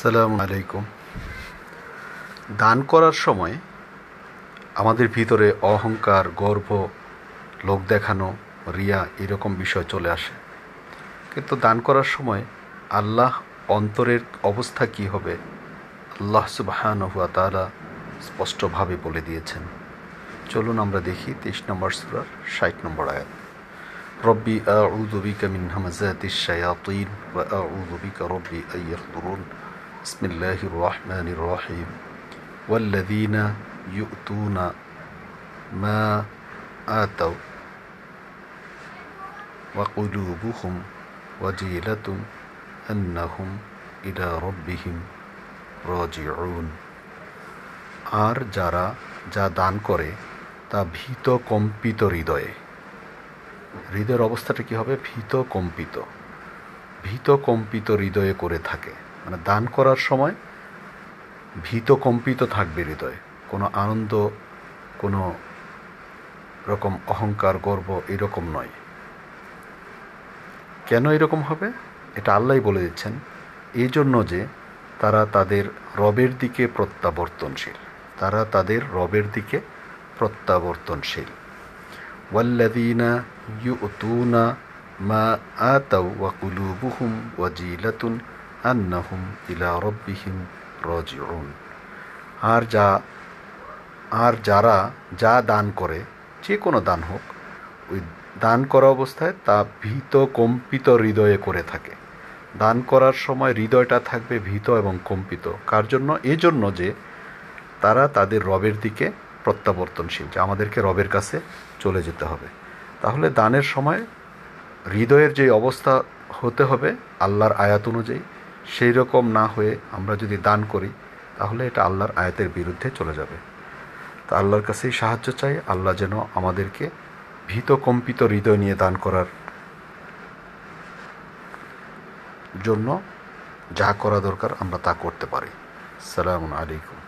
সালাম আলাইকুম। দান করার সময় আমাদের ভিতরে অহংকার, গর্ব লোক দেখানো, রিয়া এরকম বিষয় চলে আসে। কিন্তু দান করার সময় আল্লাহ অন্তরের অবস্থা কি হবে? আল্লাহ সুবাহান হুয়া তারা স্পষ্টভাবে বলে দিয়েছেন। চলুন আমরা দেখি তেইশ নম্বর সুরার ষাট নম্বর আয়াত। রব্বি আউযু বিকা মিন হামাযাতিশ শায়াতিন ওয়া আউযু বিকা রব্বি আন بسم الله الرحمن الرحيم والذين يؤتون ما آتوا وقلوبهم وجيلة أنهم إلى ربهم راجعون আর যারা যা দান করে তা ভীত কম্পিত হৃদয়ে হৃদয়ের অবস্থাটা কি হবে ভীত কম্পিত ভীত কম্পিত হৃদয়ে করে থাকে মানে দান করার সময় ভীত কম্পিত থাকবে হৃদয়। কোনো আনন্দ, কোনো রকম অহংকার, গর্ব এরকম নয়। কেন এরকম হবে? এটা আল্লাহ বলে দিচ্ছেন। এই জন্য যে তারা তাদের রবের দিকে প্রত্যাবর্তনশীল। তারা তাদের রবের দিকে প্রত্যাবর্তনশীল। ওয়াল্লাদিনা ইউতুনা মা আতাউ ওয়াকুলুবুহুম ওয়াজিলাতুন আন্নাহুম ইলা রব্বিহীন রজিউন আর যা, আর যারা যা দান করে, যে কোনো দান হোক, ওই দান করা অবস্থায় তা ভীত কম্পিত হৃদয়ে করে থাকে। দান করার সময় হৃদয়টা থাকবে ভীত এবং কম্পিত। কার জন্য? এজন্য যে তারা তাদের রবের দিকে প্রত্যাবর্তনশীল, যে আমাদেরকে রবের কাছে চলে যেতে হবে। তাহলে দানের সময় হৃদয়ের যে অবস্থা হতে হবে, আল্লাহর আয়াত অনুযায়ী সেই রকম না হয়ে আমরা যদি দান করি, তাহলে এটা আল্লাহর আয়াতের বিরুদ্ধে চলে যাবে। তা আল্লাহর কাছেই সাহায্য চাই, আল্লাহ যেন আমাদেরকে ভীত কম্পিত হৃদয় নিয়ে দান করার জন্য যা করা দরকার আমরা তা করতে পারি। সালাম আলাইকুম।